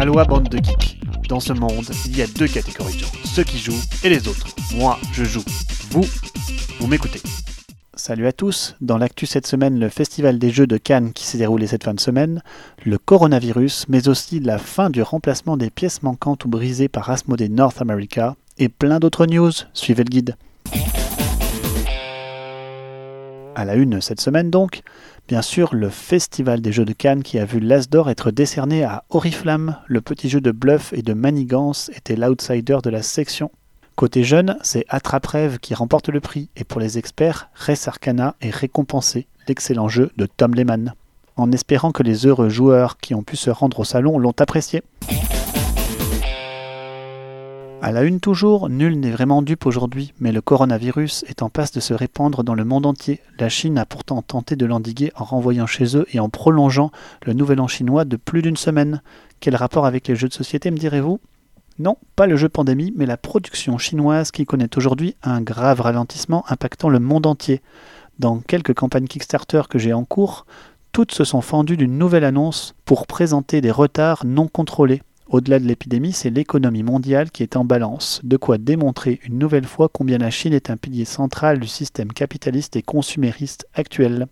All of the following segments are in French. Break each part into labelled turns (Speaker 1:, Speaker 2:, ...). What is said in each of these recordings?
Speaker 1: Aloha bande de geeks. Dans ce monde, il y a deux catégories de gens, ceux qui jouent et les autres. Moi, je joue. Vous, vous m'écoutez. Salut à tous. Dans l'actu cette semaine, le Festival des Jeux de Cannes qui s'est déroulé cette fin de semaine, le coronavirus, mais aussi la fin du remplacement des pièces manquantes ou brisées par Asmodee North America, et plein d'autres news. Suivez le guide. À la une cette semaine donc, bien sûr le Festival des Jeux de Cannes qui a vu l'As d'or être décerné à Oriflamme, le petit jeu de bluff et de manigance était l'outsider de la section. Côté jeune, c'est Attrape-Rêve qui remporte le prix, et pour les experts, Res Arcana est récompensé, l'excellent jeu de Tom Lehman, en espérant que les heureux joueurs qui ont pu se rendre au salon l'ont apprécié. À la une toujours, nul n'est vraiment dupe aujourd'hui, mais le coronavirus est en passe de se répandre dans le monde entier. La Chine a pourtant tenté de l'endiguer en renvoyant chez eux et en prolongeant le nouvel an chinois de plus d'une semaine. Quel rapport avec les jeux de société, me direz-vous? Non, pas le jeu pandémie, mais la production chinoise qui connaît aujourd'hui un grave ralentissement impactant le monde entier. Dans quelques campagnes Kickstarter que j'ai en cours, toutes se sont fendues d'une nouvelle annonce pour présenter des retards non contrôlés. Au-delà de l'épidémie, c'est l'économie mondiale qui est en balance, de quoi démontrer une nouvelle fois combien la Chine est un pilier central du système capitaliste et consumériste actuel.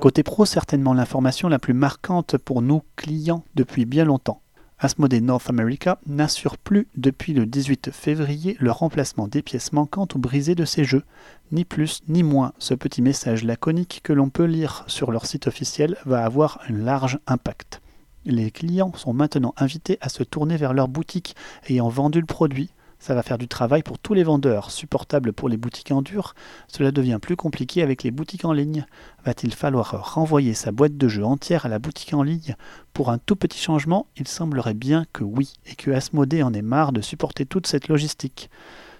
Speaker 1: Côté pro, certainement l'information la plus marquante pour nous clients depuis bien longtemps. Asmodee North America n'assure plus depuis le 18 février le remplacement des pièces manquantes ou brisées de ses jeux. Ni plus ni moins, ce petit message laconique que l'on peut lire sur leur site officiel va avoir un large impact. Les clients sont maintenant invités à se tourner vers leur boutique ayant vendu le produit. Ça va faire du travail pour tous les vendeurs, supportable pour les boutiques en dur. Cela devient plus compliqué avec les boutiques en ligne. Va-t-il falloir renvoyer sa boîte de jeux entière à la boutique en ligne? Pour un tout petit changement, il semblerait bien que oui, et que Asmodée en ait marre de supporter toute cette logistique.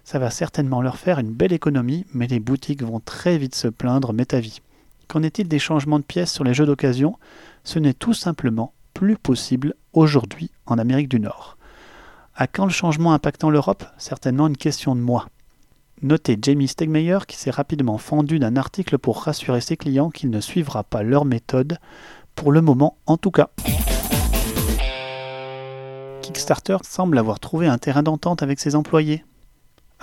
Speaker 1: Ça va certainement leur faire une belle économie, mais les boutiques vont très vite se plaindre, m'est avis. Qu'en est-il des changements de pièces sur les jeux d'occasion? Ce n'est tout simplement plus possible aujourd'hui en Amérique du Nord. À quand le changement impactant l'Europe? Certainement une question de moi. Notez Jamie Stegmeyer qui s'est rapidement fendu d'un article pour rassurer ses clients qu'il ne suivra pas leur méthode, pour le moment en tout cas. Kickstarter semble avoir trouvé un terrain d'entente avec ses employés.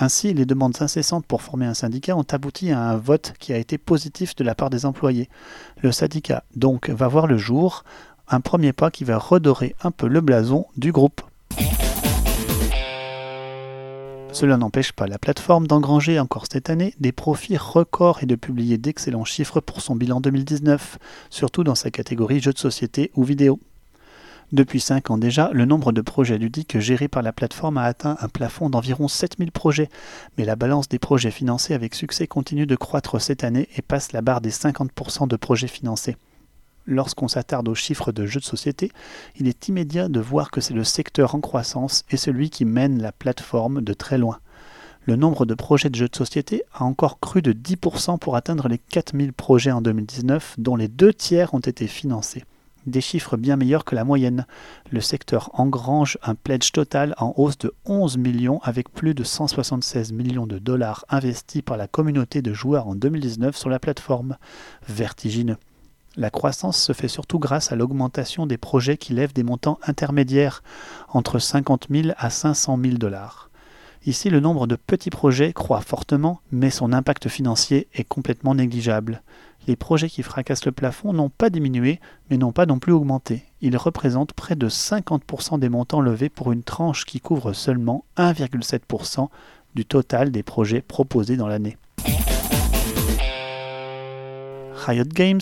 Speaker 1: Ainsi, les demandes incessantes pour former un syndicat ont abouti à un vote qui a été positif de la part des employés. Le syndicat donc va voir le jour, un premier pas qui va redorer un peu le blason du groupe. Cela n'empêche pas la plateforme d'engranger encore cette année des profits records et de publier d'excellents chiffres pour son bilan 2019, surtout dans sa catégorie jeux de société ou vidéo. Depuis 5 ans déjà, le nombre de projets ludiques gérés par la plateforme a atteint un plafond d'environ 7000 projets, mais la balance des projets financés avec succès continue de croître cette année et passe la barre des 50% de projets financés lorsqu'on s'attarde aux chiffres de jeux de société, il est immédiat de voir que c'est le secteur en croissance et celui qui mène la plateforme de très loin. Le nombre de projets de jeux de société a encore cru de 10% pour atteindre les 4000 projets en 2019, dont les deux tiers ont été financés. Des chiffres bien meilleurs que la moyenne. Le secteur engrange un pledge total en hausse de 11 millions avec plus de 176 millions de dollars investis par la communauté de joueurs en 2019 sur la plateforme. Vertigineux. La croissance se fait surtout grâce à l'augmentation des projets qui lèvent des montants intermédiaires, entre 50 000 à 500 000 dollars. Ici, le nombre de petits projets croît fortement, mais son impact financier est complètement négligeable. Les projets qui fracassent le plafond n'ont pas diminué, mais n'ont pas non plus augmenté. Ils représentent près de 50% des montants levés pour une tranche qui couvre seulement 1,7% du total des projets proposés dans l'année. Riot Games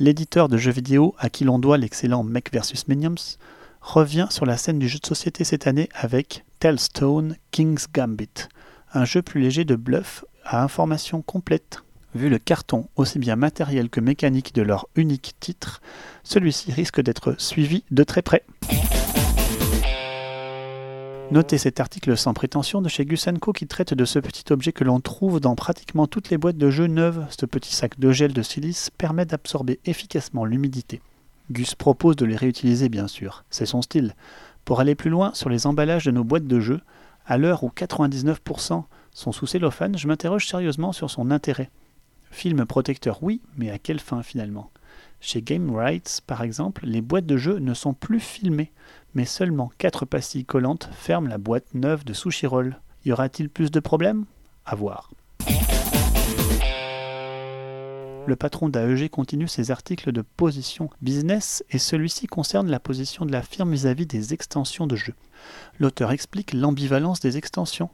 Speaker 1: l'éditeur de jeux vidéo à qui l'on doit l'excellent Mech vs Minions revient sur la scène du jeu de société cette année avec Tellstone King's Gambit, un jeu plus léger de bluff à information complète. Vu le carton aussi bien matériel que mécanique de leur unique titre, celui-ci risque d'être suivi de très près. Notez cet article sans prétention de chez Gusenko qui traite de ce petit objet que l'on trouve dans pratiquement toutes les boîtes de jeux neuves. Ce petit sac de gel de silice permet d'absorber efficacement l'humidité. Gus propose de les réutiliser bien sûr, c'est son style. Pour aller plus loin sur les emballages de nos boîtes de jeux, à l'heure où 99% sont sous cellophane, je m'interroge sérieusement sur son intérêt. Film protecteur oui, mais à quelle fin finalement? Chez Game Rights, par exemple, les boîtes de jeux ne sont plus filmées, mais seulement 4 pastilles collantes ferment la boîte neuve de Sushi Roll. Y aura-t-il plus de problèmes? À voir. Le patron d'AEG continue ses articles de position business et celui-ci concerne la position de la firme vis-à-vis des extensions de jeux. L'auteur explique l'ambivalence des extensions.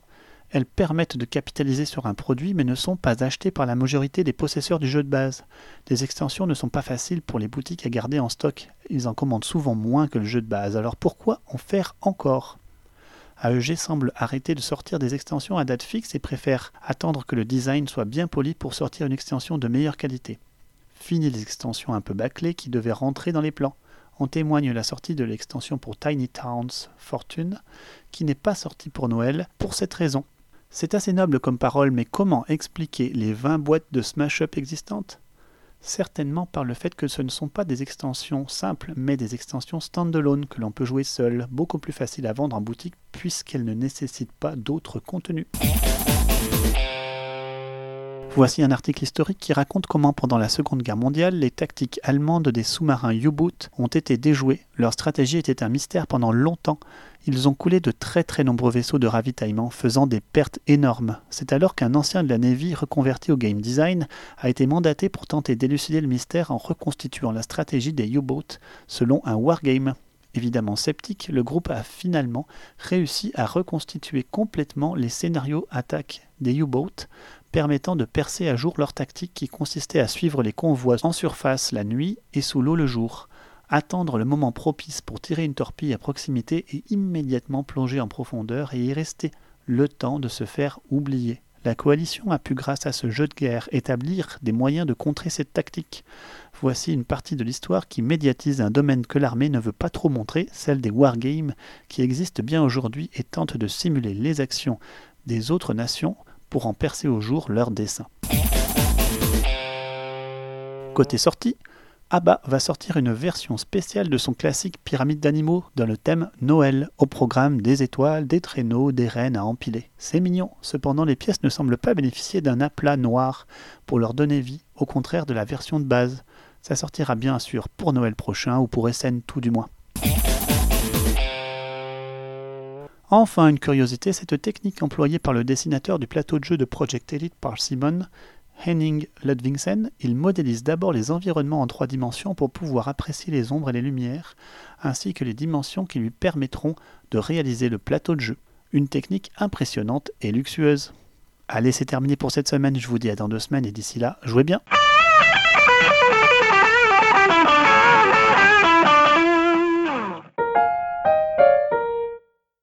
Speaker 1: Elles permettent de capitaliser sur un produit mais ne sont pas achetées par la majorité des possesseurs du jeu de base. Des extensions ne sont pas faciles pour les boutiques à garder en stock. Ils en commandent souvent moins que le jeu de base. Alors pourquoi en faire encore? AEG semble arrêter de sortir des extensions à date fixe et préfère attendre que le design soit bien poli pour sortir une extension de meilleure qualité. Fini les extensions un peu bâclées qui devaient rentrer dans les plans. En témoigne la sortie de l'extension pour Tiny Towns Fortune, qui n'est pas sortie pour Noël pour cette raison. C'est assez noble comme parole, mais comment expliquer les 20 boîtes de Smash Up existantes? Certainement par le fait que ce ne sont pas des extensions simples, mais des extensions standalone que l'on peut jouer seul, beaucoup plus facile à vendre en boutique puisqu'elles ne nécessitent pas d'autres contenus. Voici un article historique qui raconte comment pendant la Seconde Guerre mondiale, les tactiques allemandes des sous-marins U-boot ont été déjouées. Leur stratégie était un mystère pendant longtemps. Ils ont coulé de très très nombreux vaisseaux de ravitaillement, faisant des pertes énormes. C'est alors qu'un ancien de la Navy reconverti au game design a été mandaté pour tenter d'élucider le mystère en reconstituant la stratégie des U-boats selon un wargame. Évidemment sceptique, le groupe a finalement réussi à reconstituer complètement les scénarios attaques des U-boats permettant de percer à jour leur tactique qui consistait à suivre les convois en surface la nuit et sous l'eau le jour, attendre le moment propice pour tirer une torpille à proximité et immédiatement plonger en profondeur et y rester le temps de se faire oublier. La coalition a pu, grâce à ce jeu de guerre, établir des moyens de contrer cette tactique. Voici une partie de l'histoire qui médiatise un domaine que l'armée ne veut pas trop montrer, celle des wargames, qui existent bien aujourd'hui et tentent de simuler les actions des autres nations pour en percer au jour leur dessin. Côté sortie, ABBA va sortir une version spéciale de son classique Pyramide d'animaux dans le thème Noël, au programme des étoiles, des traîneaux, des rennes à empiler. C'est mignon, cependant les pièces ne semblent pas bénéficier d'un aplat noir pour leur donner vie, au contraire de la version de base. Ça sortira bien sûr pour Noël prochain ou pour SN tout du moins. Enfin, une curiosité, cette technique employée par le dessinateur du plateau de jeu de Project Elite par Simon, Henning Ludvigsen, il modélise d'abord les environnements en trois dimensions pour pouvoir apprécier les ombres et les lumières, ainsi que les dimensions qui lui permettront de réaliser le plateau de jeu. Une technique impressionnante et luxueuse. Allez, c'est terminé pour cette semaine, je vous dis à dans deux semaines et d'ici là, jouez bien